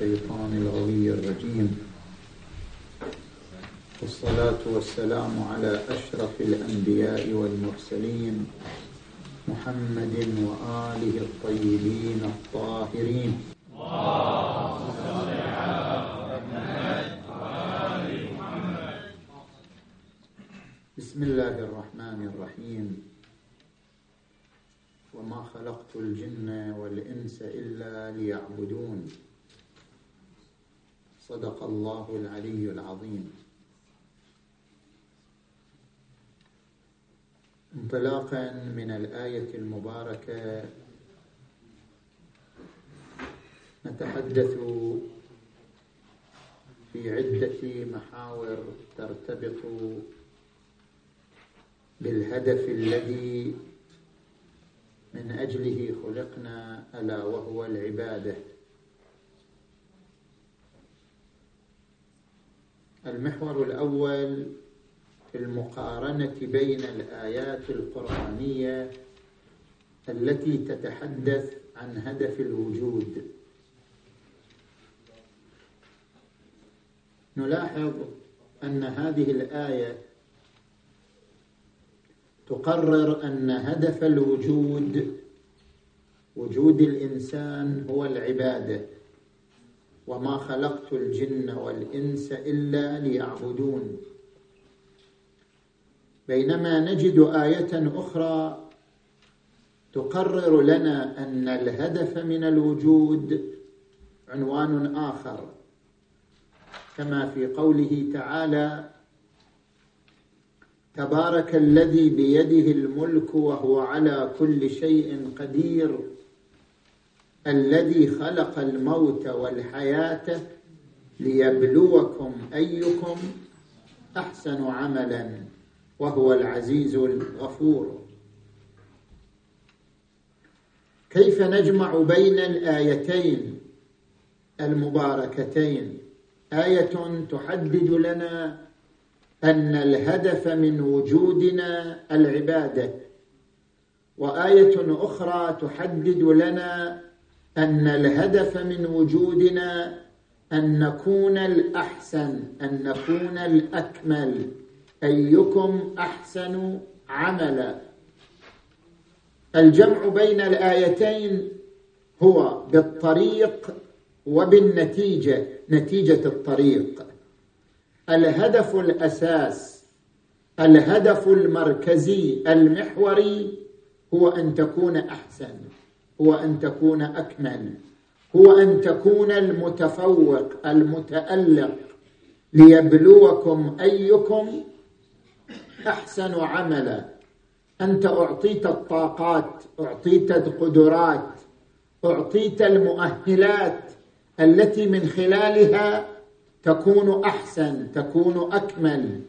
الشيطان الغوي الرجيم. والصلاة والسلام على أشرف الأنبياء والمرسلين محمد وآله الطيبين الطاهرين. بسم الله الرحمن الرحيم. وما خلقت الجن والإنس إلا ليعبدون. صدق الله العلي العظيم. انطلاقا من الآية المباركة نتحدث في عدة محاور ترتبط بالهدف الذي من أجله خلقنا ألا وهو العبادة. المحور الأول في المقارنة بين الآيات القرآنية التي تتحدث عن هدف الوجود. نلاحظ أن هذه الآية تقرر أن هدف الوجود وجود الإنسان هو العبادة. وما خلقت الجن والإنس إلا ليعبدون. بينما نجد آية أخرى تقرر لنا أن الهدف من الوجود عنوان آخر كما في قوله تعالى تبارك الذي بيده الملك وهو على كل شيء قدير. الذي خلق الموت والحياة ليبلوكم أيكم أحسن عملا وهو العزيز الغفور. كيف نجمع بين الآيتين المباركتين؟ آية تحدد لنا أن الهدف من وجودنا العبادة وآية أخرى تحدد لنا أن الهدف من وجودنا أن نكون الأحسن أن نكون الأكمل. أيكم أحسن عملا؟ الجمع بين الآيتين هو بالطريق وبالنتيجة نتيجة الطريق. الهدف الأساس الهدف المركزي المحوري هو أن تكون أحسن. هو أن تكون أكمل هو أن تكون المتفوق المتألق. ليبلوكم أيكم أحسن عملا. أنت أعطيت الطاقات أعطيت القدرات أعطيت المؤهلات التي من خلالها تكون أحسن تكون أكمل.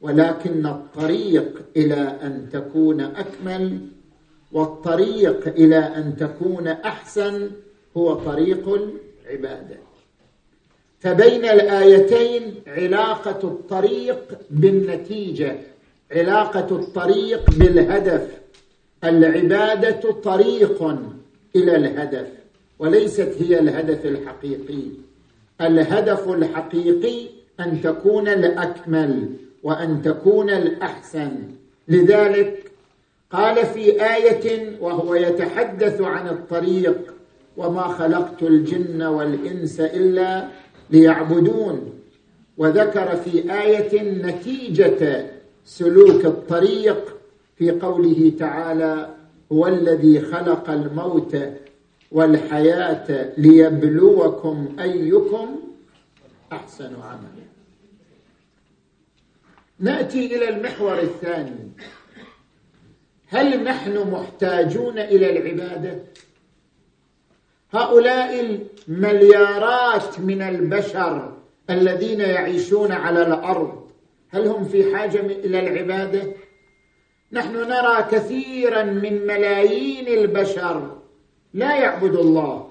ولكن الطريق إلى أن تكون أكمل والطريق إلى أن تكون أحسن هو طريق العبادة. فبين الآيتين علاقة الطريق بالنتيجة علاقة الطريق بالهدف. العبادة طريق إلى الهدف وليست هي الهدف الحقيقي. الهدف الحقيقي أن تكون الأكمل وأن تكون الأحسن. لذلك قال في آية وهو يتحدث عن الطريق وما خلقت الجن والإنس إلا ليعبدون. وذكر في آية نتيجة سلوك الطريق في قوله تعالى هو الذي خلق الموت والحياة ليبلوكم أيكم أحسن عملا. نأتي إلى المحور الثاني. هل نحن محتاجون إلى العبادة؟ هؤلاء المليارات من البشر الذين يعيشون على الأرض هل هم في حاجة إلى العبادة؟ نحن نرى كثيرا من ملايين البشر لا يعبد الله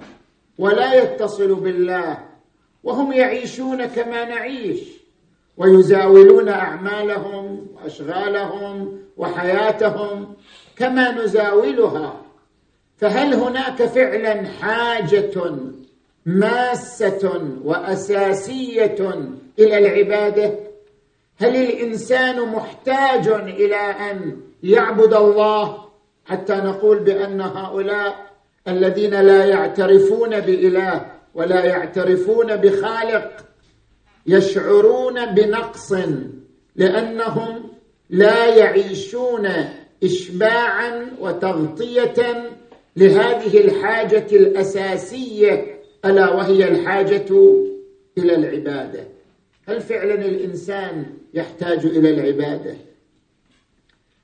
ولا يتصل بالله وهم يعيشون كما نعيش. ويزاولون أعمالهم وأشغالهم وحياتهم كما نزاولها. فهل هناك فعلا حاجة ماسة وأساسية إلى العبادة؟ هل الإنسان محتاج إلى أن يعبد الله حتى نقول بأن هؤلاء الذين لا يعترفون بإله ولا يعترفون بخالق يشعرون بنقص لأنهم لا يعيشون اشباعا وتغطية لهذه الحاجة الأساسية ألا وهي الحاجة إلى العبادة. هل فعلا الإنسان يحتاج إلى العبادة؟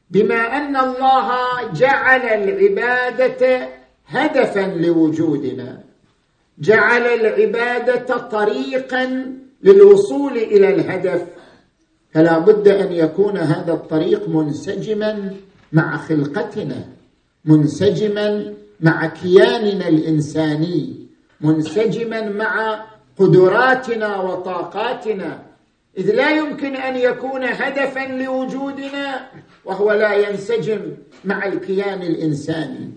بما أن الله جعل العبادة هدفا لوجودنا جعل العبادة طريقا للوصول إلى الهدف فلا بد أن يكون هذا الطريق منسجما مع خلقتنا منسجما مع كياننا الإنساني منسجما مع قدراتنا وطاقاتنا. إذ لا يمكن أن يكون هدفا لوجودنا وهو لا ينسجم مع الكيان الإنساني.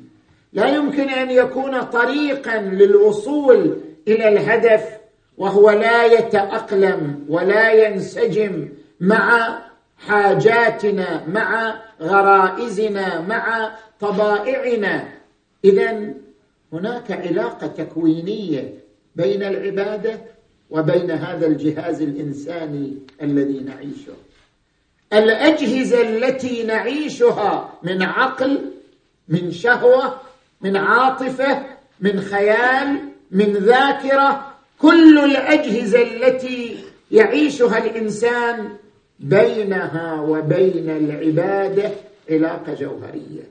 لا يمكن أن يكون طريقا للوصول إلى الهدف وهو لا يتأقلم ولا ينسجم مع حاجاتنا مع غرائزنا مع طبائعنا. اذا هناك علاقة تكوينية بين العبادة وبين هذا الجهاز الإنساني الذي نعيشه. الأجهزة التي نعيشها من عقل من شهوة من عاطفة من خيال من ذاكرة كل الأجهزة التي يعيشها الإنسان بينها وبين العبادة علاقة جوهرية.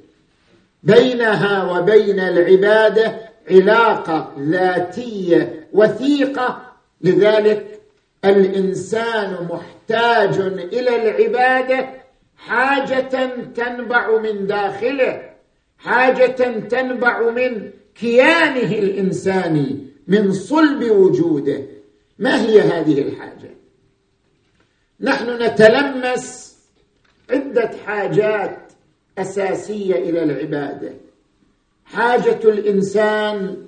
بينها وبين العبادة علاقة ذاتية وثيقة. لذلك الإنسان محتاج إلى العبادة حاجة تنبع من داخله حاجة تنبع من كيانه الإنساني. من صلب وجوده. ما هي هذه الحاجة؟ نحن نتلمس عدة حاجات أساسية إلى العبادة. حاجة الإنسان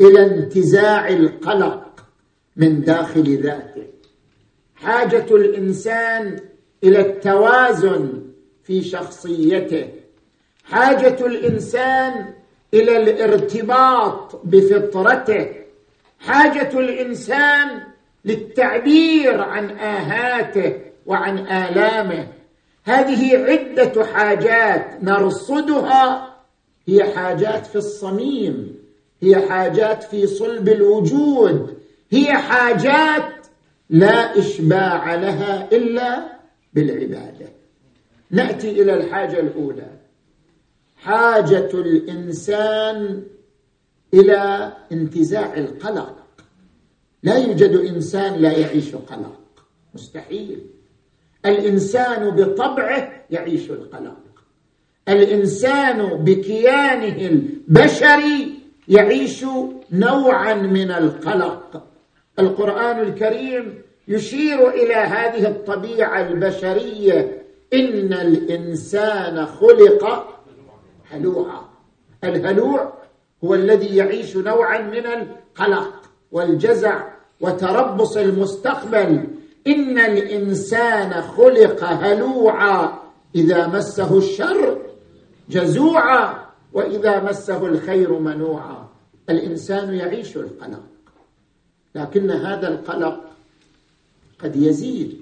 إلى انتزاع القلق من داخل ذاته. حاجة الإنسان إلى التوازن في شخصيته. حاجة الإنسان إلى الارتباط بفطرته. حاجة الإنسان للتعبير عن آهاته وعن آلامه. هذه عدة حاجات نرصدها هي حاجات في الصميم هي حاجات في صلب الوجود هي حاجات لا إشباع لها إلا بالعبادة. نأتي إلى الحاجة الأولى. حاجة الإنسان إلى انتزاع القلق. لا يوجد إنسان لا يعيش قلق. مستحيل. الإنسان بطبعه يعيش القلق. الإنسان بكيانه البشري يعيش نوعا من القلق. القرآن الكريم يشير إلى هذه الطبيعة البشرية. إن الإنسان خلق هلوعا. الهلوع هو الذي يعيش نوعا من القلق والجزع وتربص المستقبل. إن الإنسان خلق هلوعا إذا مسه الشر جزوعا وإذا مسه الخير منوعا. الإنسان يعيش القلق لكن هذا القلق قد يزيد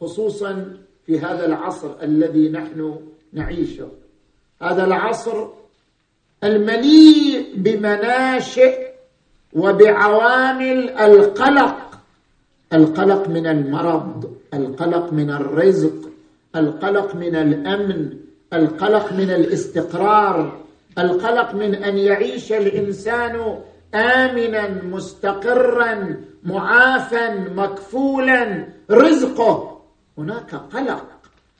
خصوصا في هذا العصر الذي نحن نعيشه. هذا العصر المليء بمناشئ وبعوامل القلق. القلق من المرض القلق من الرزق القلق من الأمن القلق من الاستقرار القلق من أن يعيش الإنسان امنا مستقرا معافا مكفولا. رزقه هناك قلق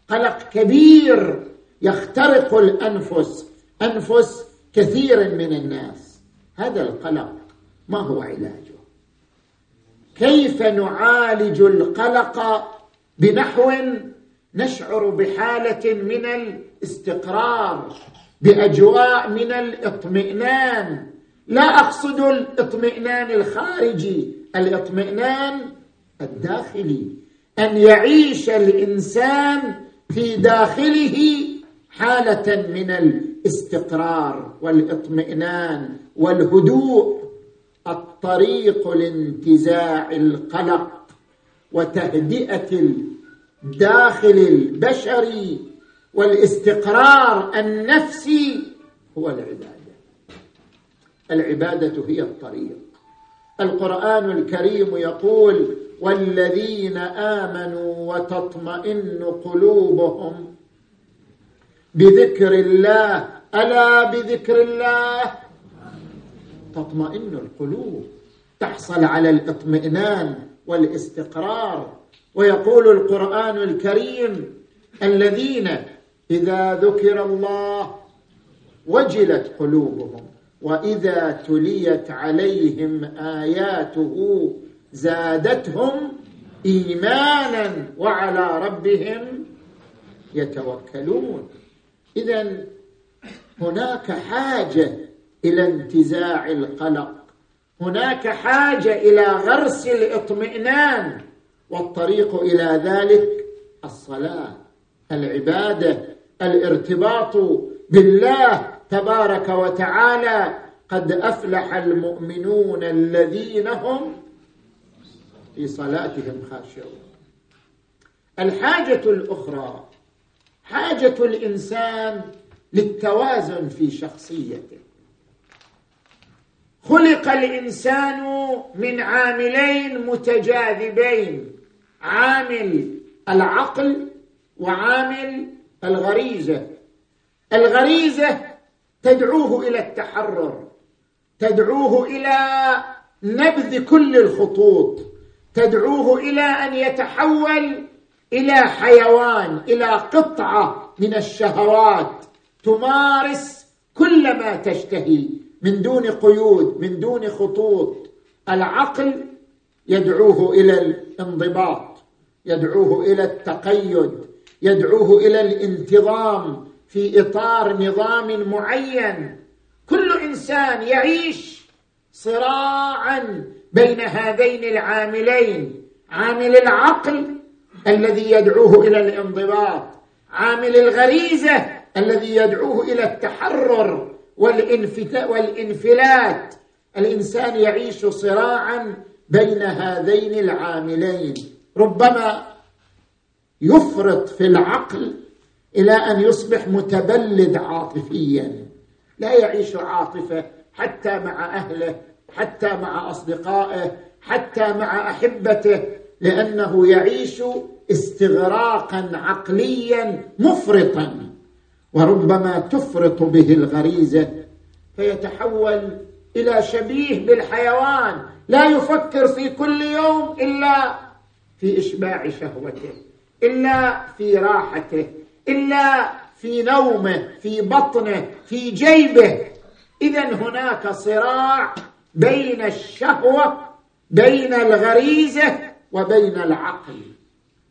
قلق كبير يخترق الأنفس. أنفس كثير من الناس هذا القلق ما هو علاجه؟ كيف نعالج القلق بنحو نشعر بحالة من الاستقرار بأجواء من الاطمئنان؟ لا أقصد الاطمئنان الخارجي الاطمئنان الداخلي. أن يعيش الإنسان في داخله حالة من الاستقرار والاطمئنان والهدوء الطريق لانتزاع القلق وتهدئة الداخل البشري والاستقرار النفسي هو العبادة. العبادة هي الطريق. القرآن الكريم يقول والذين آمنوا وتطمئن قلوبهم بذكر الله ألا بذكر الله؟ تطمئن القلوب تحصل على الاطمئنان والاستقرار ويقول القرآن الكريم الذين إذا ذكر الله وجلت قلوبهم وإذا تليت عليهم آياته زادتهم إيمانا وعلى ربهم يتوكلون. اذا هناك حاجة إلى انتزاع القلق. هناك حاجة إلى غرس الاطمئنان. والطريق إلى ذلك الصلاة العبادة الارتباط بالله تبارك وتعالى. قد أفلح المؤمنون الذين هم في صلاتهم خاشعون. الحاجة الأخرى حاجة الإنسان للتوازن في شخصيته. خلق الإنسان من عاملين متجاذبين عامل العقل وعامل الغريزة. الغريزة تدعوه إلى التحرر تدعوه إلى نبذ كل الخطوط تدعوه إلى أن يتحول إلى حيوان إلى قطعة من الشهوات. تمارس كل ما تشتهي من دون قيود من دون خطوط. العقل يدعوه إلى الانضباط يدعوه إلى التقيد يدعوه إلى الانتظام في إطار نظام معين. كل إنسان يعيش صراعا بين هذين العاملين. عامل العقل الذي يدعوه إلى الانضباط عامل الغريزة الذي يدعوه إلى التحرر والانفلات. الإنسان يعيش صراعا بين هذين العاملين. ربما يفرط في العقل إلى أن يصبح متبلد عاطفيا. لا يعيش عاطفة حتى مع أهله حتى مع أصدقائه حتى مع أحبته لأنه يعيش استغراقا عقليا مفرطا. وربما تفرط به الغريزة فيتحول إلى شبيه بالحيوان. لا يفكر في كل يوم إلا في إشباع شهوته إلا في راحته إلا في نومه في بطنه في جيبه. اذا هناك صراع بين الشهوة بين الغريزة وبين العقل.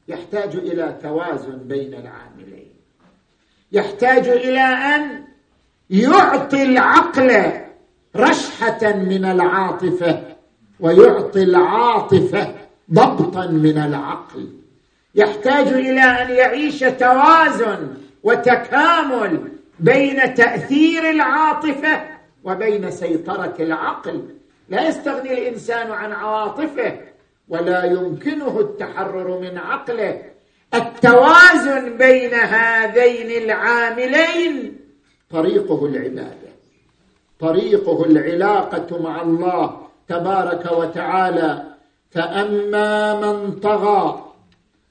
يحتاج إلى توازن بين العاملين. يحتاج إلى أن يعطي العقل رشحة من العاطفة ويعطي العاطفة ضبطا من العقل. يحتاج إلى أن يعيش توازن وتكامل بين تأثير العاطفة وبين سيطرة العقل. لا يستغني الإنسان عن عواطفه ولا يمكنه التحرر من عقله. التوازن بين هذين العاملين. طريقه العبادة. طريقه العلاقة مع الله تبارك وتعالى. فأما من طغى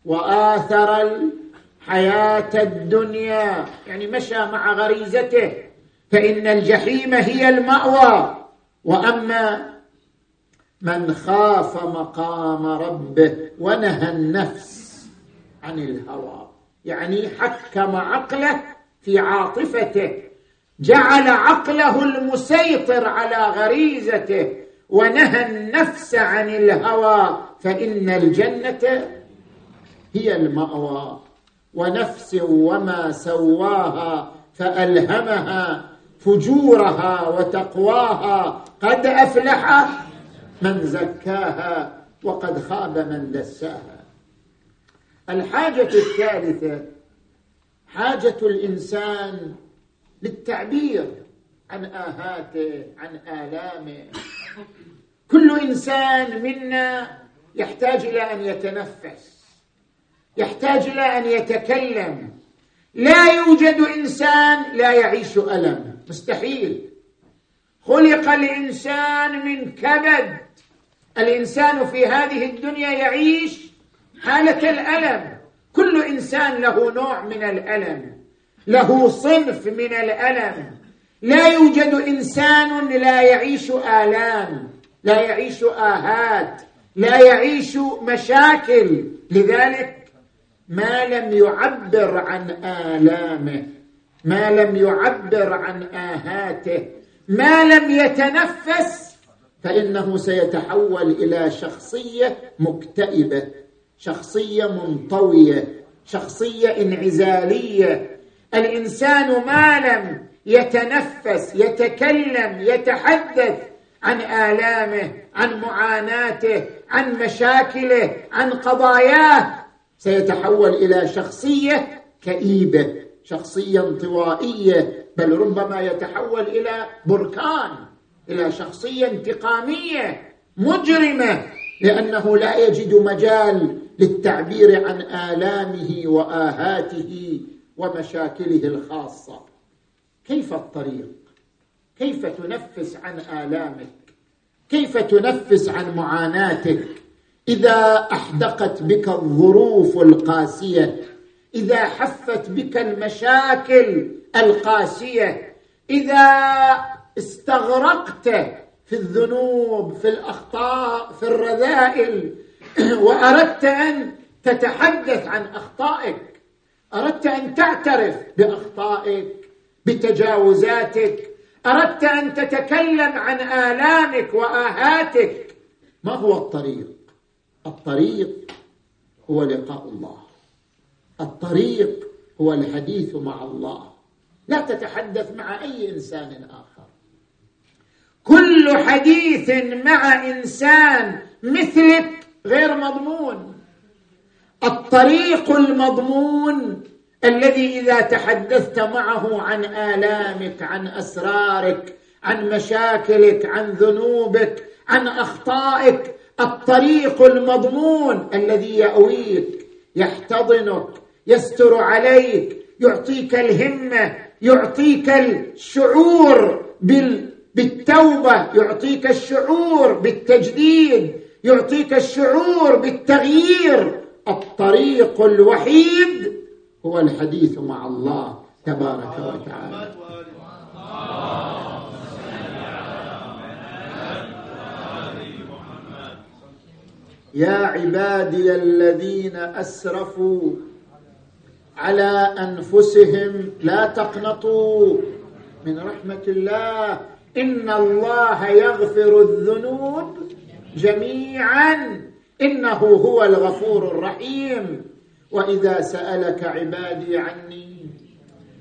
وآثر الحياة الدنيا يعني مشى مع غريزته فإن الجحيم هي المأوى. وأما من خاف مقام ربه ونهى النفس عن الهوى. يعني حكم عقله في عاطفته. جعل عقله المسيطر على غريزته ونهى النفس عن الهوى. فإن الجنة هي المأوى. ونفس وما سواها فألهمها فجورها وتقواها. قد أفلح من زكاها وقد خاب من دساها. الحاجة الثالثة حاجة الإنسان للتعبير عن آهاته عن آلامه. كل إنسان منا يحتاج إلى أن يتنفس يحتاج إلى أن يتكلم. لا يوجد إنسان لا يعيش ألم. مستحيل. خلق الإنسان من كبد. الإنسان في هذه الدنيا يعيش حاله الألم. كل إنسان له نوع من الألم. له صنف من الألم. لا يوجد إنسان لا يعيش آلام لا يعيش آهات لا يعيش مشاكل. لذلك ما لم يعبر عن آلامه ما لم يعبر عن آهاته ما لم يتنفس فإنه سيتحول إلى شخصية مكتئبة. شخصية منطوية شخصية انعزالية. الإنسان ما لم يتنفس يتكلم يتحدث عن آلامه عن معاناته عن مشاكله عن قضاياه. سيتحول إلى شخصية كئيبة شخصية انطوائية بل ربما يتحول إلى بركان إلى شخصية انتقامية مجرمة لأنه لا يجد مجال للتعبير عن آلامه وآهاته ومشاكله الخاصة. كيف الطريق؟ كيف تنفس عن آلامك؟ كيف تنفس عن معاناتك؟ إذا أحدقت بك الظروف القاسية إذا حفت بك المشاكل القاسية إذا استغرقت في الذنوب في الأخطاء في الرذائل واردت أن تتحدث عن أخطائك. أردت أن تعترف بأخطائك بتجاوزاتك. أردت أن تتكلم عن آلامك وآهاتك. ما هو الطريق؟ الطريق هو لقاء الله. الطريق هو الحديث مع الله. لا تتحدث مع أي إنسان آخر. كل حديث مع إنسان مثلك غير مضمون. الطريق المضمون الذي إذا تحدثت معه عن آلامك عن أسرارك عن مشاكلك عن ذنوبك عن أخطائك الطريق المضمون الذي يأويك يحتضنك يستر عليك يعطيك الهمة يعطيك الشعور بالتوبة يعطيك الشعور بالتجديد. يعطيك الشعور بالتغيير. الطريق الوحيد هو الحديث مع الله تبارك وتعالى. يا عبادي الذين أسرفوا على أنفسهم لا تقنطوا من رحمة الله. إن الله يغفر الذنوب. جميعا. إنه هو الغفور الرحيم. وإذا سألك عبادي عني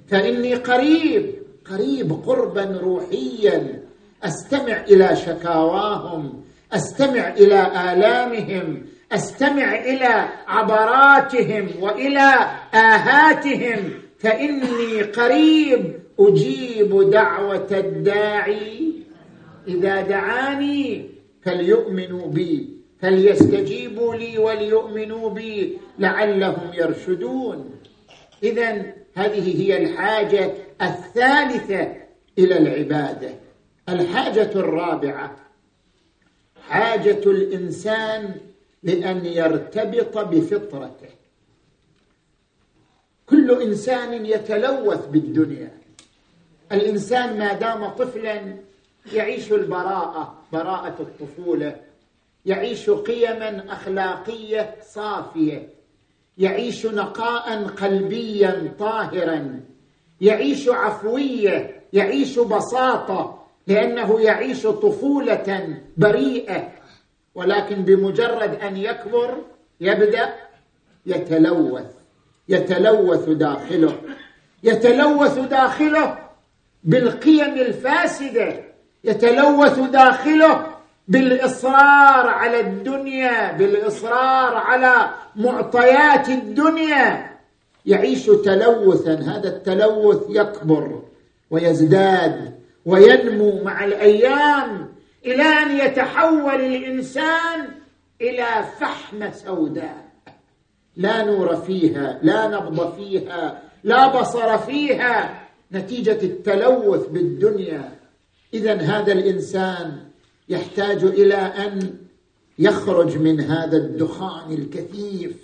فإني قريب قريب قربا روحيا. أستمع إلى شكاواهم أستمع إلى آلامهم أستمع إلى عبراتهم وإلى آهاتهم. فإني قريب أجيب دعوة الداعي. إذا دعاني فليؤمنوا بي. فليستجيبوا لي وليؤمنوا بي لعلهم يرشدون. اذا هذه هي الحاجة الثالثة إلى العبادة. الحاجة الرابعة حاجة الإنسان لأن يرتبط بفطرته. كل إنسان يتلوث بالدنيا. الإنسان ما دام طفلا يعيش البراءة براءة الطفولة. يعيش قيما أخلاقية صافية. يعيش نقاء قلبيا طاهرا. يعيش عفوية يعيش بساطة لأنه يعيش طفولة بريئة. ولكن بمجرد أن يكبر يبدأ يتلوث. يتلوث داخله. يتلوث داخله بالقيم الفاسدة. يتلوث داخله بالإصرار على الدنيا بالإصرار على معطيات الدنيا. يعيش تلوثا هذا التلوث يكبر ويزداد وينمو مع الأيام إلى أن يتحول الإنسان إلى فحمه سوداء. لا نور فيها لا نبض فيها لا بصر فيها. نتيجة التلوث بالدنيا. اذا هذا الإنسان يحتاج إلى أن يخرج من هذا الدخان الكثيف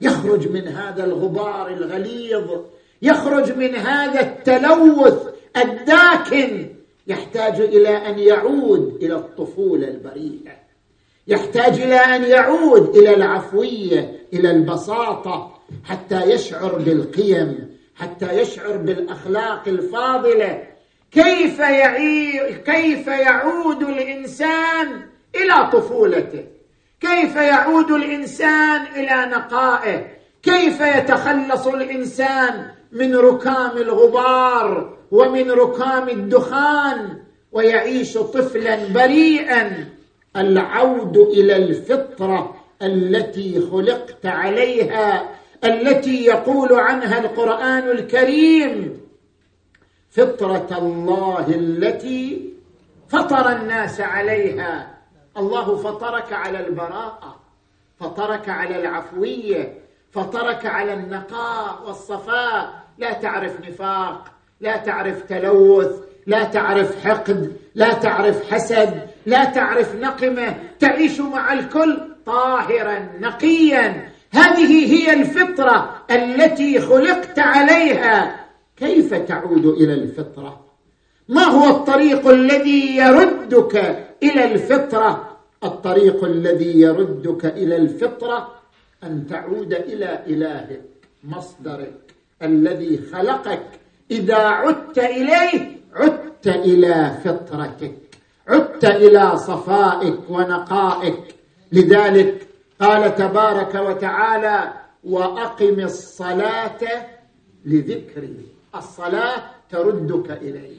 يخرج من هذا الغبار الغليظ يخرج من هذا التلوث الداكن. يحتاج إلى أن يعود إلى الطفولة البريئة. يحتاج إلى أن يعود إلى العفوية إلى البساطة حتى يشعر بالقيم حتى يشعر بالأخلاق الفاضلة. كيف يعي كيف يعود الإنسان إلى طفولته؟ كيف يعود الإنسان إلى نقائه؟ كيف يتخلص الإنسان من ركام الغبار ومن ركام الدخان؟ ويعيش طفلا بريئا. العود إلى الفطرة التي خلقت عليها التي يقول عنها القرآن الكريم فطرة الله التي فطر الناس عليها. الله فطرك على البراءة فطرك على العفوية فطرك على النقاء والصفاء. لا تعرف نفاق لا تعرف تلوث لا تعرف حقد لا تعرف حسد لا تعرف نقمة. تعيش مع الكل طاهرا نقيا. هذه هي الفطرة التي خلقت عليها. كيف تعود إلى الفطرة؟ ما هو الطريق الذي يردك إلى الفطرة؟ الطريق الذي يردك إلى الفطرة أن تعود إلى إلهك مصدرك الذي خلقك. إذا عدت إليه عدت إلى فطرتك عدت إلى صفائك ونقائك. لذلك قال تبارك وتعالى وأقم الصلاة لذكري. الصلاة تردك إلي.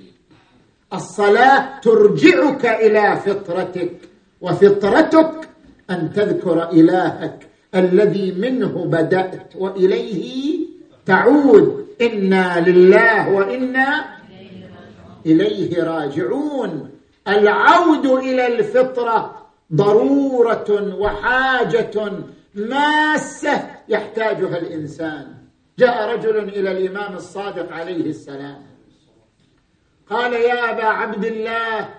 الصلاة ترجعك إلى فطرتك وفطرتك أن تذكر إلهك الذي منه بدأت وإليه تعود. إنا لله وإنا إليه راجعون. العود إلى الفطرة ضرورة وحاجة ماسة يحتاجها الإنسان. جاء رجل إلى الإمام الصادق عليه السلام. قال يا أبا عبد الله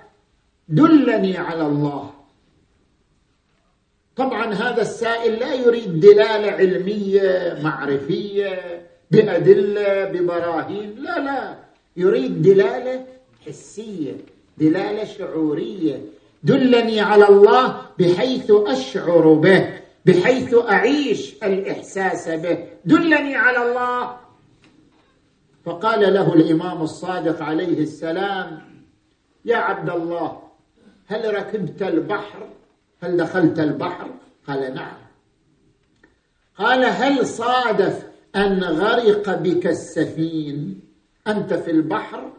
دلني على الله. طبعا هذا السائل لا يريد دلالة علمية معرفية بأدلة ببراهين لا لا. يريد دلالة حسية دلالة شعورية. دلني على الله بحيث أشعر به. بحيث أعيش الإحساس به. دلني على الله. فقال له الإمام الصادق عليه السلام يا عبد الله هل ركبت البحر؟ هل دخلت البحر؟ قال نعم. قال هل صادف أن غرق بك السفين؟ أنت في البحر؟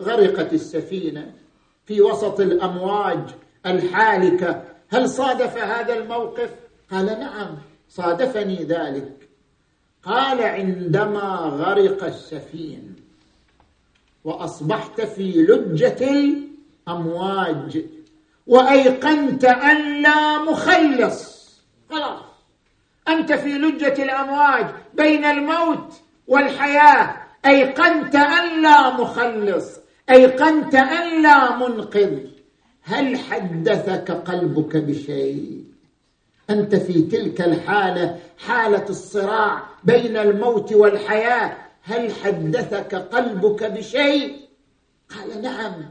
غرقت السفينة في وسط الأمواج الحالكة. هل صادف هذا الموقف؟ قال نعم صادفني ذلك. قال عندما غرق السفين وأصبحت في لجة الأمواج وأيقنت أن لا مخلص. خلاص أنت في لجة الأمواج بين الموت والحياة. أيقنت أن لا مخلص. أيقنت أن لا منقذ. هل حدثك قلبك بشيء؟ أنت في تلك الحالة حالة الصراع بين الموت والحياة. هل حدثك قلبك بشيء؟ قال نعم.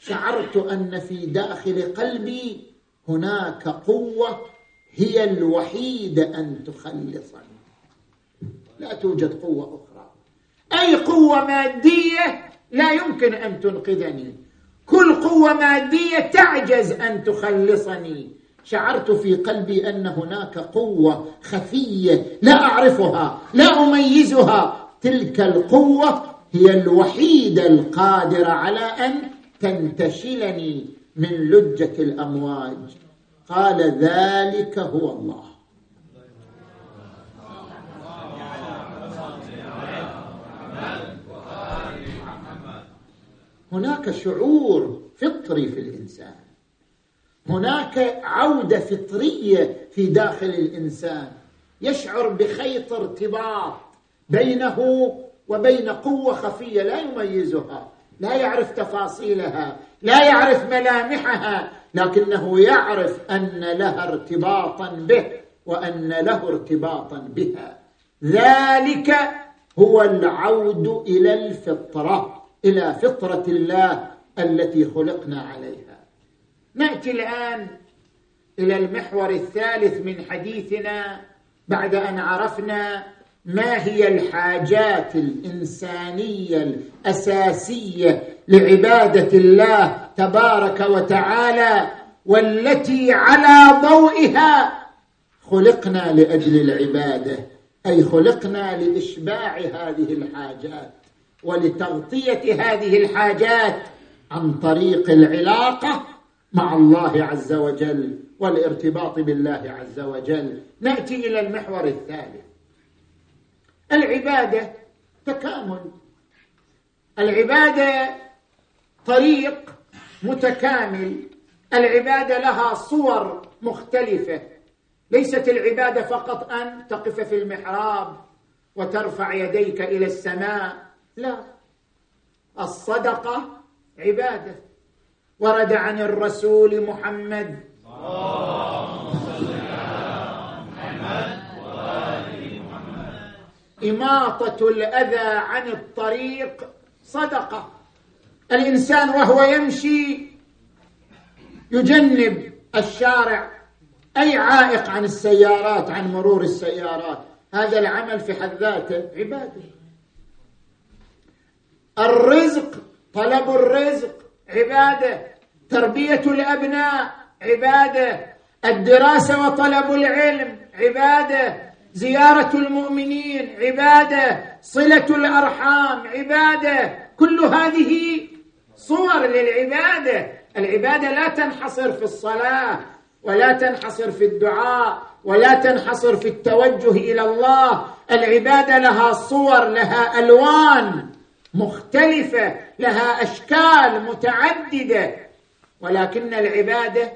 شعرت أن في داخل قلبي هناك قوة هي الوحيدة أن تخلصني. لا توجد قوة أخرى. أي قوة مادية لا يمكن أن تنقذني. كل قوة مادية تعجز أن تخلصني. شعرت في قلبي أن هناك قوة خفية لا أعرفها لا أميزها. تلك القوة هي الوحيدة القادرة على أن تنتشلني من لجة الأمواج. قال ذلك هو الله. هناك شعور فطري في الإنسان. هناك عودة فطرية في داخل الإنسان. يشعر بخيط ارتباط بينه وبين قوة خفية لا يميزها لا يعرف تفاصيلها لا يعرف ملامحها لكنه يعرف أن لها ارتباطا به وأن له ارتباطا بها. ذلك هو العود إلى الفطرة إلى فطرة الله التي خلقنا عليها نأتي الآن إلى المحور الثالث من حديثنا بعد أن عرفنا ما هي الحاجات الإنسانية الأساسية لعبادة الله تبارك وتعالى والتي على ضوئها خلقنا لأجل العبادة أي خلقنا لإشباع هذه الحاجات ولتغطية هذه الحاجات عن طريق العلاقة مع الله عز وجل والارتباط بالله عز وجل. نأتي إلى المحور الثالث العبادة تكامل. العبادة طريق متكامل. العبادة لها صور مختلفة. ليست العبادة فقط أن تقف في المحراب وترفع يديك إلى السماء. لا. الصدقة عبادة. ورد عن الرسول محمد. إماطة الأذى عن الطريق صدقة. الإنسان وهو يمشي يجنب الشارع. أي عائق عن السيارات عن مرور السيارات. هذا العمل في حد ذاته عبادة. الرزق طلب الرزق عبادة تربية الابناء عبادة الدراسة وطلب العلم عبادة زيارة المؤمنين عبادة صلة الأرحام عبادة. كل هذه صور للعبادة. العبادة لا تنحصر في الصلاة ولا تنحصر في الدعاء ولا تنحصر في التوجه إلى الله. العبادة لها صور لها ألوان مختلفة. لها أشكال متعددة ولكن العبادة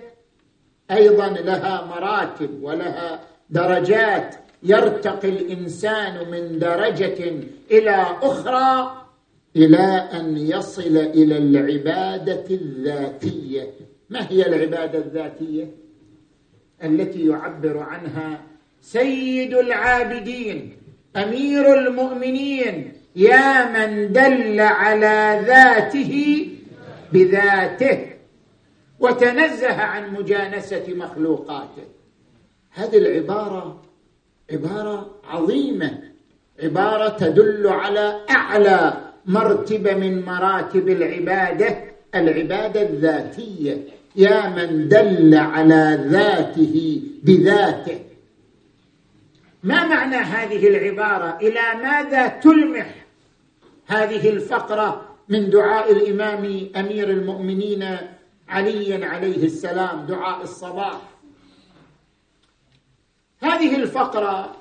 أيضا لها مراتب ولها درجات. يرتقي الإنسان من درجة إلى أخرى إلى أن يصل إلى العبادة الذاتية. ما هي العبادة الذاتية؟ التي يعبر عنها سيد العابدين أمير المؤمنين يا من دل على ذاته بذاته وتنزه عن مجانسة مخلوقاته. هذه العبارة عبارة عظيمة عبارة تدل على أعلى مرتبه من مراتب العبادة العبادة الذاتية. يا من دل على ذاته بذاته. ما معنى هذه العبارة؟ إلى ماذا تلمح؟ هذه الفقرة من دعاء الإمام أمير المؤمنين علي عليه السلام دعاء الصباح. هذه الفقرة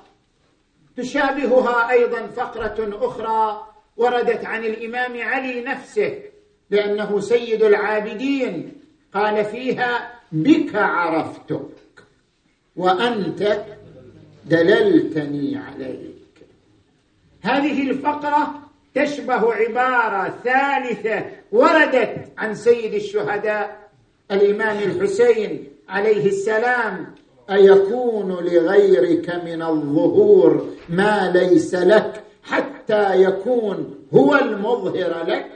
تشابهها أيضا فقرة أخرى وردت عن الإمام علي نفسه لأنه سيد العابدين قال فيها بك عرفتك وأنت دللتني عليك. هذه الفقرة تشبه عبارة ثالثة وردت عن سيد الشهداء الإمام الحسين عليه السلام أيكون لغيرك من الظهور ما ليس لك حتى يكون هو المظهر لك؟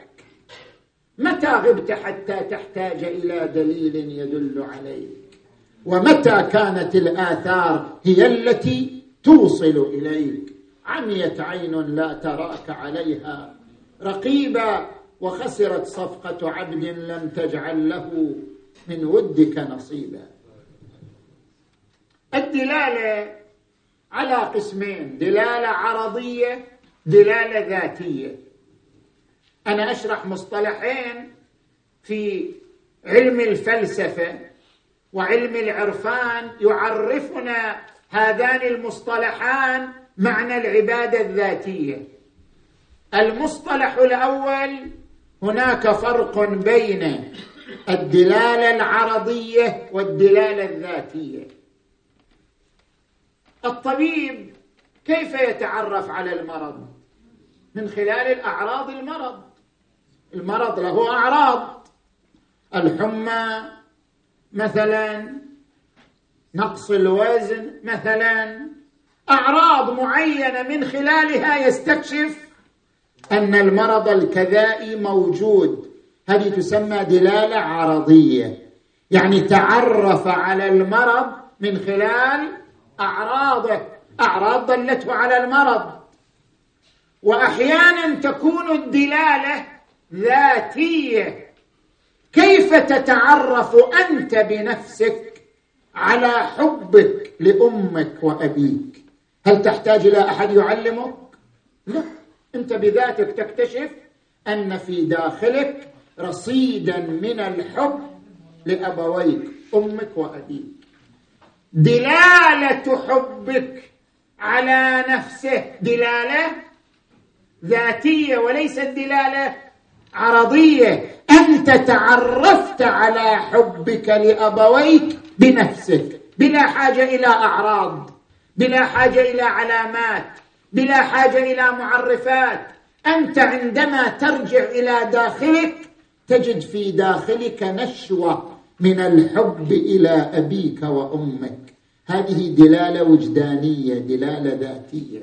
متى غبت حتى تحتاج إلى دليل يدل عليك؟ ومتى كانت الآثار هي التي توصل إليك؟ عميت عين لا تراك عليها. رقيبا وخسرت صفقة عبد لم تجعل له من ودك نصيبا. الدلالة على قسمين دلالة عرضية دلالة ذاتية. أنا أشرح مصطلحين في علم الفلسفة وعلم العرفان يعرفنا هذان المصطلحان معنى العبادة الذاتية. المصطلح الأول هناك فرق بين الدلاله العرضية والدلاله الذاتية. الطبيب كيف يتعرف على المرض؟ من خلال الأعراض المرض. المرض له أعراض. الحمى مثلا نقص الوزن مثلا. أعراض معينة من خلالها يستكشف أن المرض الكذائي موجود. هذه تسمى دلالة عرضية. يعني تعرف على المرض من خلال أعراضه أعراض دلته على المرض. وأحيانا تكون الدلالة ذاتية. كيف تتعرف أنت بنفسك على حبك لأمك وأبيك؟ هل تحتاج إلى أحد يعلمك؟ لا. أنت بذاتك تكتشف أن في داخلك رصيدا من الحب لأبويك أمك وأبيك. دلالة حبك على نفسه دلالة ذاتية وليست دلالة عرضية. أنت تعرفت على حبك لأبويك بنفسك بلا حاجة إلى أعراض. بلا حاجة إلى علامات بلا حاجة إلى معرفات. أنت عندما ترجع إلى داخلك تجد في داخلك نشوة من الحب إلى أبيك وأمك. هذه دلالة وجدانية دلالة ذاتية.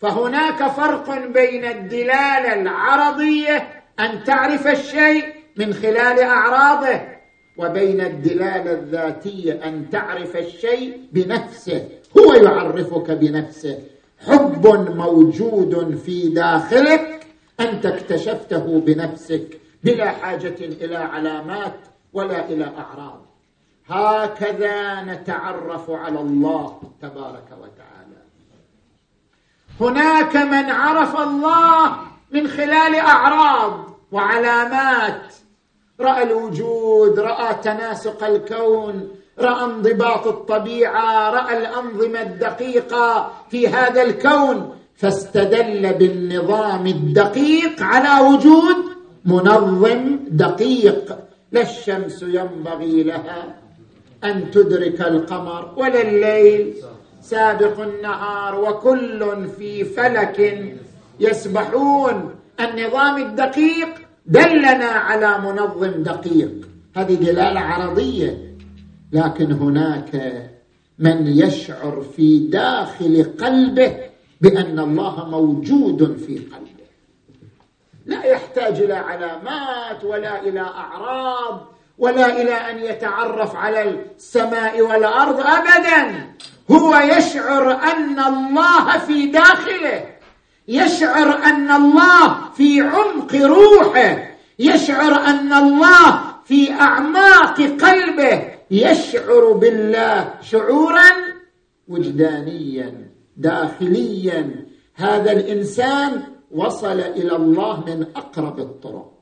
فهناك فرق بين الدلالة العرضية أن تعرف الشيء من خلال أعراضه وبين الدلالة الذاتية أن تعرف الشيء بنفسه. هو يعرفك بنفسه. حب موجود في داخلك. أنت اكتشفته بنفسك بلا حاجة إلى علامات ولا إلى أعراض. هكذا نتعرف على الله تبارك وتعالى. هناك من عرف الله من خلال أعراض وعلامات. رأى الوجود رأى تناسق الكون رأى انضباط الطبيعة رأى الأنظمة الدقيقة في هذا الكون فاستدل بالنظام الدقيق على وجود منظم دقيق. لا الشمس ينبغي لها أن تدرك القمر ولا الليل. سابق النهار وكل في فلك يسبحون. النظام الدقيق دلنا على منظم دقيق. هذه دلالة عرضية. لكن هناك من يشعر في داخل قلبه بأن الله موجود في قلبه. لا يحتاج إلى علامات ولا إلى أعراض ولا إلى أن يتعرف على السماء والأرض ابدا. هو يشعر أن الله في داخله. يشعر أن الله في عمق روحه. يشعر أن الله في أعماق قلبه. يشعر بالله شعورا وجدانيا داخليا. هذا الإنسان وصل إلى الله من أقرب الطرق.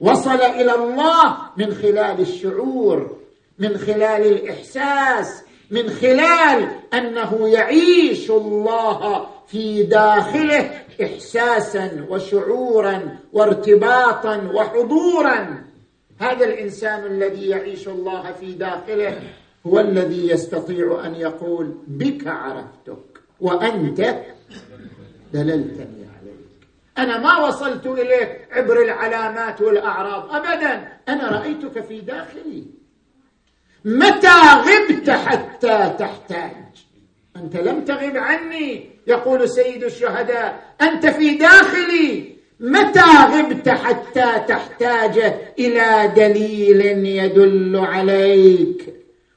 وصل إلى الله من خلال الشعور من خلال الإحساس من خلال أنه يعيش الله في داخله احساسا وشعورا وارتباطا وحضورا. هذا الإنسان الذي يعيش الله في داخله هو الذي يستطيع أن يقول بك عرفتك وأنت دللتني عليك. أنا ما وصلت إليك عبر العلامات والأعراض ابدا. أنا رأيتك في داخلي. متى غبت حتى تحتاج؟ أنت لم تغب عني يقول سيد الشهداء. أنت في داخلي. متى غبت حتى تحتاج إلى دليل يدل عليك؟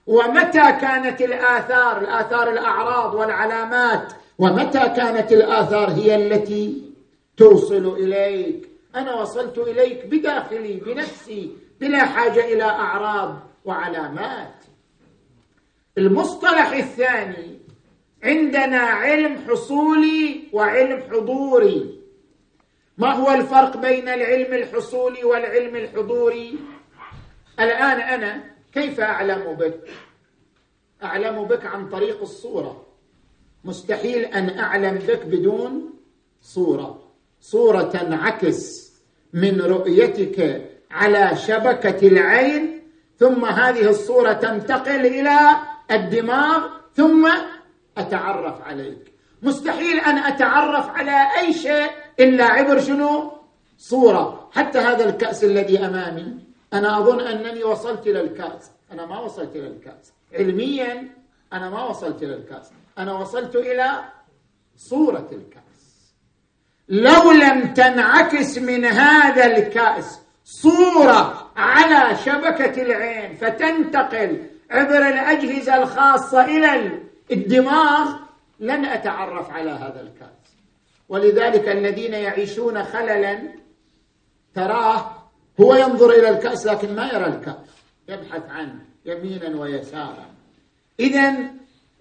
ومتى كانت الآثار الآثار الأعراض والعلامات ومتى كانت الآثار هي التي توصل إليك؟ أنا وصلت إليك بداخلي بنفسي بلا حاجة إلى أعراض وعلامات. المصطلح الثاني عندنا علم حصولي وعلم حضوري. ما هو الفرق بين العلم الحصولي والعلم الحضوري الآن أنا كيف أعلم بك؟ أعلم بك عن طريق الصورة. مستحيل أن أعلم بك بدون صورة. صورة تنعكس من رؤيتك على شبكة العين ثم هذه الصورة تنتقل إلى الدماغ ثم أتعرف عليك. مستحيل أن أتعرف على أي شيء إلا عبر شنو؟ صورة. حتى هذا الكأس الذي أمامي أنا أظن أنني وصلت إلى الكأس. أنا ما وصلت إلى الكأس. علميا أنا ما وصلت إلى الكأس. أنا وصلت إلى صورة الكأس. لو لم تنعكس من هذا الكأس صورة على شبكة العين فتنتقل عبر الأجهزة الخاصة إلى الدماغ لن أتعرف على هذا الكأس. ولذلك الذين يعيشون خللا تراه هو ينظر إلى الكأس لكن ما يرى الكأس. يبحث عنه يمينا ويسارا. اذا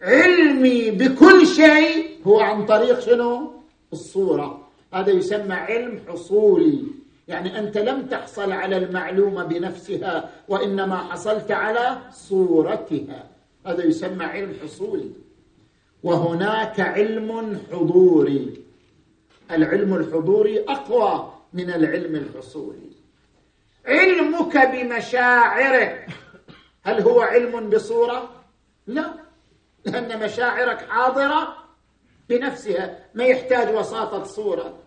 علمي بكل شيء هو عن طريق شنو؟ الصورة. هذا يسمى علم حصولي يعني أنت لم تحصل على المعلومة بنفسها وإنما حصلت على صورتها. هذا يسمى علم حصولي وهناك علم حضوري. العلم الحضوري أقوى من العلم الحصولي. علمك بمشاعرك. هل هو علم بصورة؟ لا. لأن مشاعرك حاضرة بنفسها ما يحتاج وساطة صورة.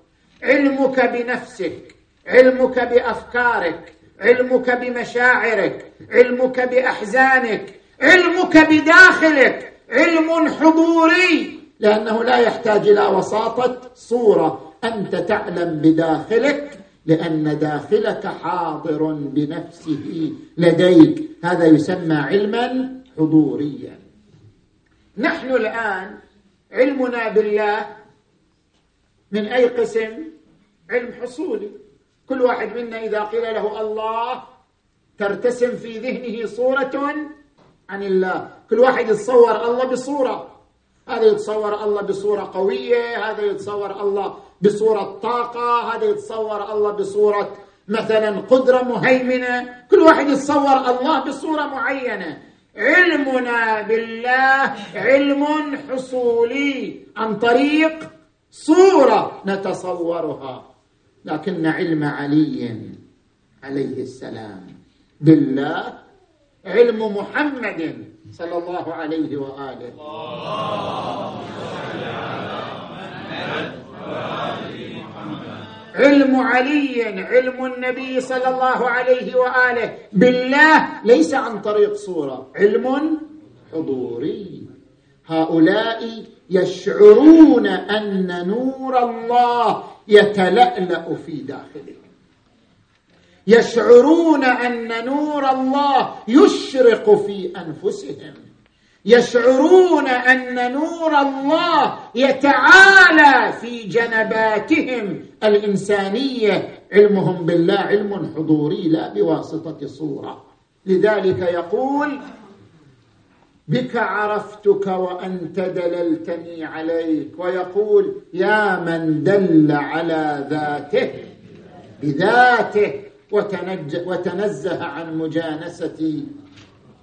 علمك بنفسك علمك بأفكارك علمك بمشاعرك علمك بأحزانك علمك بداخلك. علم حضوري. لأنه لا يحتاج إلى وساطة صورة. أنت تعلم بداخلك لأن داخلك حاضر بنفسه لديك. هذا يسمى علما حضوريا. نحن الآن علمنا بالله من أي قسم؟ علم حصولي. كل واحد منا إذا قيل له الله ترتسم في ذهنه صورة عن الله. كل واحد يتصور الله بصورة. هذا يتصور الله بصورة قوية هذا يتصور الله بصورة طاقة هذا يتصور الله بصورة مثلا قدرة مهيمنة. كل واحد يتصور الله بصورة معينة. علمنا بالله علم حصولي عن طريق صورة نتصورها. لكن علم علي عليه السلام. بالله علم محمد. صلى الله عليه وآله. علم علي علم النبي صلى الله عليه وآله. بالله ليس عن طريق صورة. علم حضوري. هؤلاء يشعرون أن نور الله يتلألأ في داخلهم. يشعرون أن نور الله يشرق في أنفسهم. يشعرون أن نور الله يتعالى في جنباتهم الإنسانية. علمهم بالله علم حضوري لا بواسطة صورة. لذلك يقول بك عرفتك وأنت دللتني عليك. ويقول يا من دل على ذاته بذاته وتنزه عن مجانسة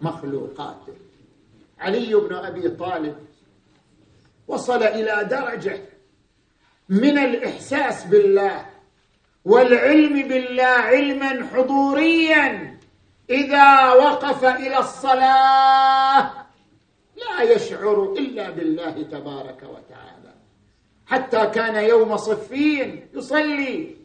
مخلوقاته. علي بن أبي طالب وصل إلى درجة من الإحساس بالله والعلم بالله علما حضوريا إذا وقف إلى الصلاة لا يشعر إلا بالله تبارك وتعالى. حتى كان يوم صفين يصلي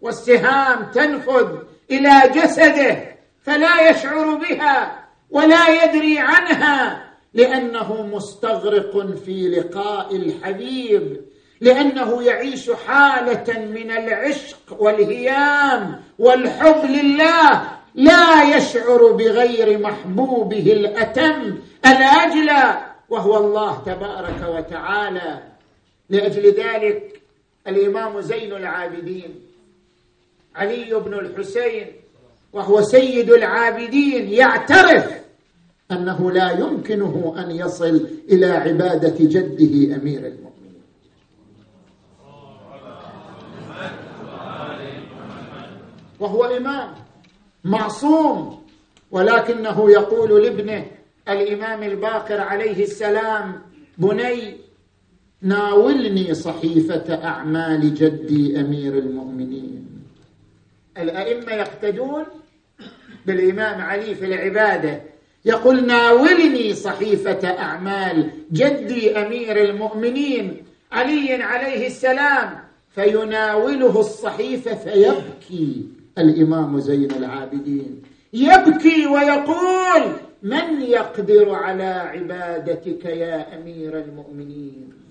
والسهام تنفذ إلى جسده فلا يشعر بها ولا يدري عنها لأنه مستغرق في لقاء الحبيب لأنه يعيش حالة من العشق والهيام والحب لله لا يشعر بغير محبوبه الأتم الاجلى وهو الله تبارك وتعالى. لأجل ذلك الإمام زين العابدين علي بن الحسين وهو سيد العابدين يعترف أنه لا يمكنه أن يصل إلى عبادة جده أمير المؤمنين. وهو إمام معصوم ولكنه يقول لابنه الإمام الباقر عليه السلام بني ناولني صحيفة أعمال جدي أمير المؤمنين. الأئمة يقتدون بالإمام علي في العبادة. يقول ناولني صحيفة أعمال جدي أمير المؤمنين علي عليه السلام فيناوله الصحيفة فيبكي الإمام زين العابدين. يبكي ويقول من يقدر على عبادتك يا أمير المؤمنين؟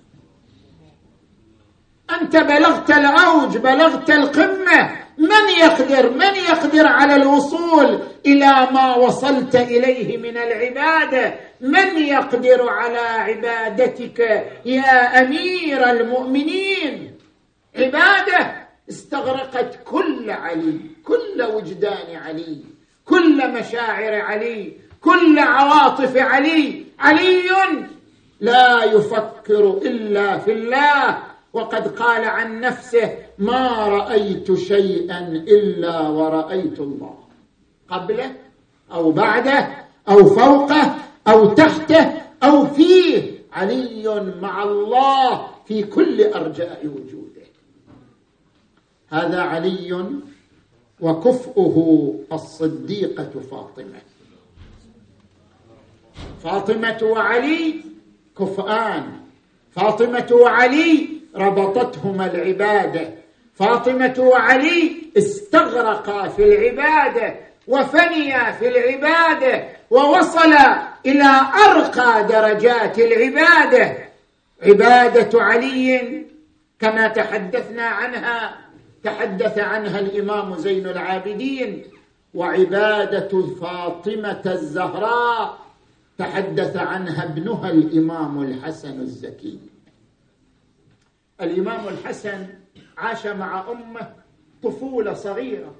أنت بلغت الأوج بلغت القمة. من يقدر؟ من يقدر على الوصول إلى ما وصلت إليه من العبادة؟ من يقدر على عبادتك يا أمير المؤمنين؟ عبادة استغرقت كل علي كل وجدان علي كل مشاعر علي كل عواطف علي. علي لا يفكر إلا في الله. وقد قال عن نفسه ما رأيت شيئا إلا ورأيت الله. قبله أو بعده أو فوقه أو تحته أو فيه علي مع الله في كل أرجاء وجوده. هذا علي وكفؤه الصديقة فاطمة. فاطمة وعلي كفآن فاطمة وعلي ربطتهما العبادة. فاطمة وعلي استغرقا في العبادة وفنيا في العبادة ووصلا إلى أرقى درجات العبادة. عبادة علي كما تحدثنا عنها تحدث عنها الإمام زين العابدين. وعبادة فاطمة الزهراء تحدث عنها ابنها الإمام الحسن الزكي. الإمام الحسن عاش مع أمه طفولة صغيرة.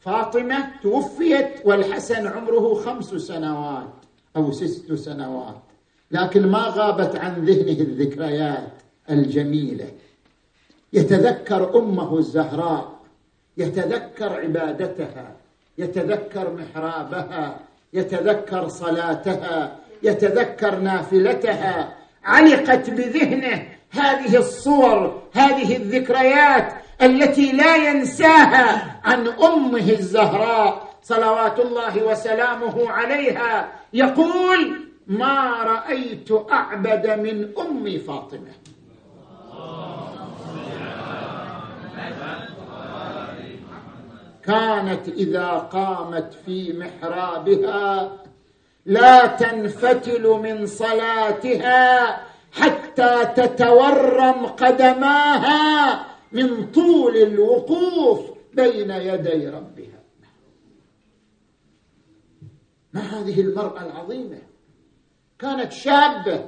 فاطمة توفيت والحسن عمره خمس سنوات أو ست سنوات. لكن ما غابت عن ذهنه الذكريات الجميلة. يتذكر أمه الزهراء يتذكر عبادتها يتذكر محرابها يتذكر صلاتها يتذكر نافلتها علقت بذهنه هذه الصور هذه الذكريات التي لا ينساها عن أمه الزهراء صلوات الله وسلامه عليها. يقول ما رأيت أعبد من امي فاطمة. كانت إذا قامت في محرابها لا تنفتل من صلاتها حتى تتورم قدماها من طول الوقوف بين يدي ربها. ما هذه المرأة العظيمة؟ كانت شابة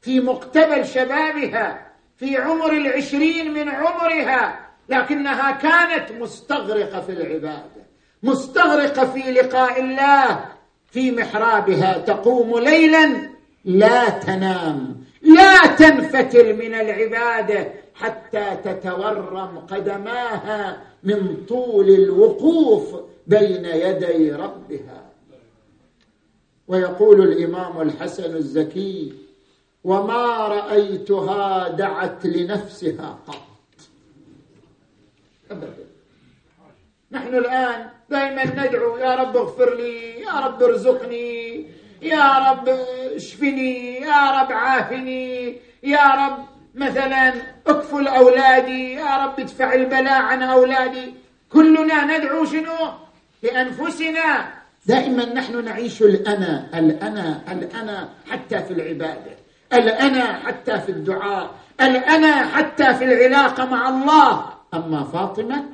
في مقتبل شبابها في عمر العشرين من عمرها لكنها كانت مستغرقة في العبادة مستغرقة في لقاء الله في محرابها. تقوم ليلا لا تنام. لا تنفتل من العبادة حتى تتورم قدماها من طول الوقوف بين يدي ربها. ويقول الإمام الحسن الزكي وما رأيتها دعت لنفسها قط. نحن الآن دائما ندعو يا رب اغفر لي يا رب ارزقني. يا رب اشفني يا رب عافني يا رب مثلا اكفل اولادي يا رب ادفع البلاء عن أولادي. كلنا ندعو شنو؟ لأنفسنا. دائما نحن نعيش الأنا الأنا الأنا حتى في العبادة الأنا حتى في الدعاء الأنا حتى في العلاقة مع الله. أما فاطمة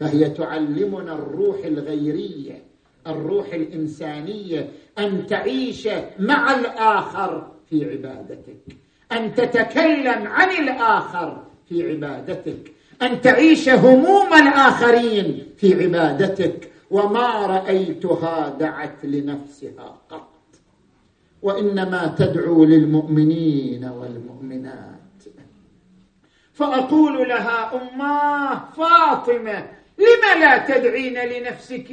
فهي تعلمنا الروح الغيرية. الروح الإنسانية أن تعيش مع الآخر في عبادتك. أن تتكلم عن الآخر في عبادتك. أن تعيش هموم الآخرين في عبادتك. وما رأيتها دعت لنفسها قط. وإنما تدعو للمؤمنين والمؤمنات. فأقول لها أماه فاطمة لم لا تدعين لنفسك؟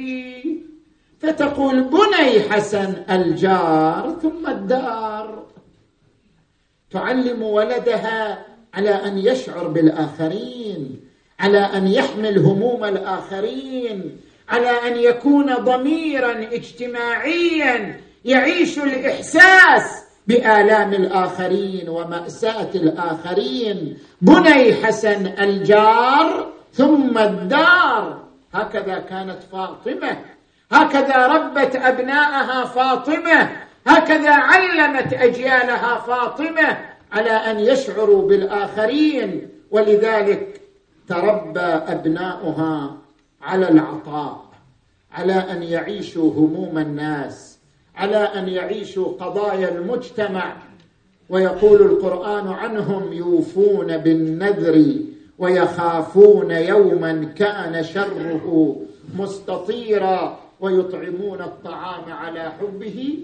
فتقول بني حسن الجار ثم الدار. تعلم ولدها على أن يشعر بالآخرين على أن يحمل هموم الآخرين على أن يكون ضميرا اجتماعيا يعيش الإحساس بآلام الآخرين ومأساة الآخرين. بني حسن الجار ثم الدار. هكذا كانت فاطمة هكذا ربت أبناءها فاطمة هكذا علمت أجيالها فاطمة على أن يشعروا بالآخرين. ولذلك تربى أبناؤها على العطاء على أن يعيشوا هموم الناس على أن يعيشوا قضايا المجتمع. ويقول القرآن عنهم يوفون بالنذر ويخافون يوما كان شره مستطيرا. ويطعمون الطعام على حبه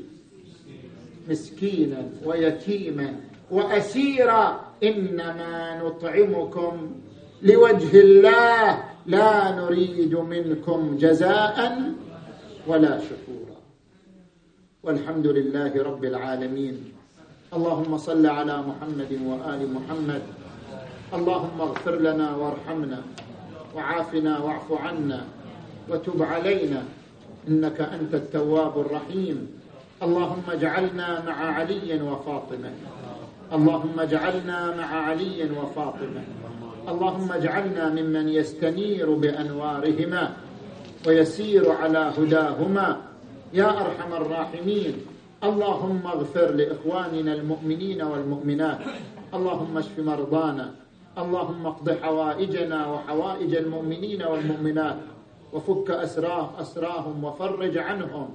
مسكينا ويتيما وأسيرا إنما نطعمكم لوجه الله لا نريد منكم جزاء ولا شكورا. والحمد لله رب العالمين. اللهم صل على محمد وآل محمد. اللهم اغفر لنا وارحمنا وعافنا واعف عنا وتب علينا. إنك أنت التواب الرحيم. اللهم اجعلنا مع علي وفاطمة. اللهم اجعلنا مع علي وفاطمة. اللهم اجعلنا ممن يستنير بأنوارهما ويسير على هداهما. يا أرحم الراحمين. اللهم اغفر لإخواننا المؤمنين والمؤمنات. اللهم اشف مرضانا. اللهم اقض حوائجنا وحوائج المؤمنين والمؤمنات. وفك أسرا أسراهم وفرج عنهم.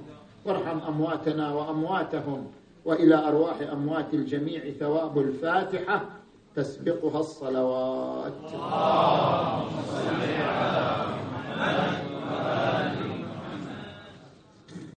وارحم أمواتنا وأمواتهم. وإلى أرواح أموات الجميع ثواب الفاتحة. تسبقها الصلوات. اللهم صل على محمد وآل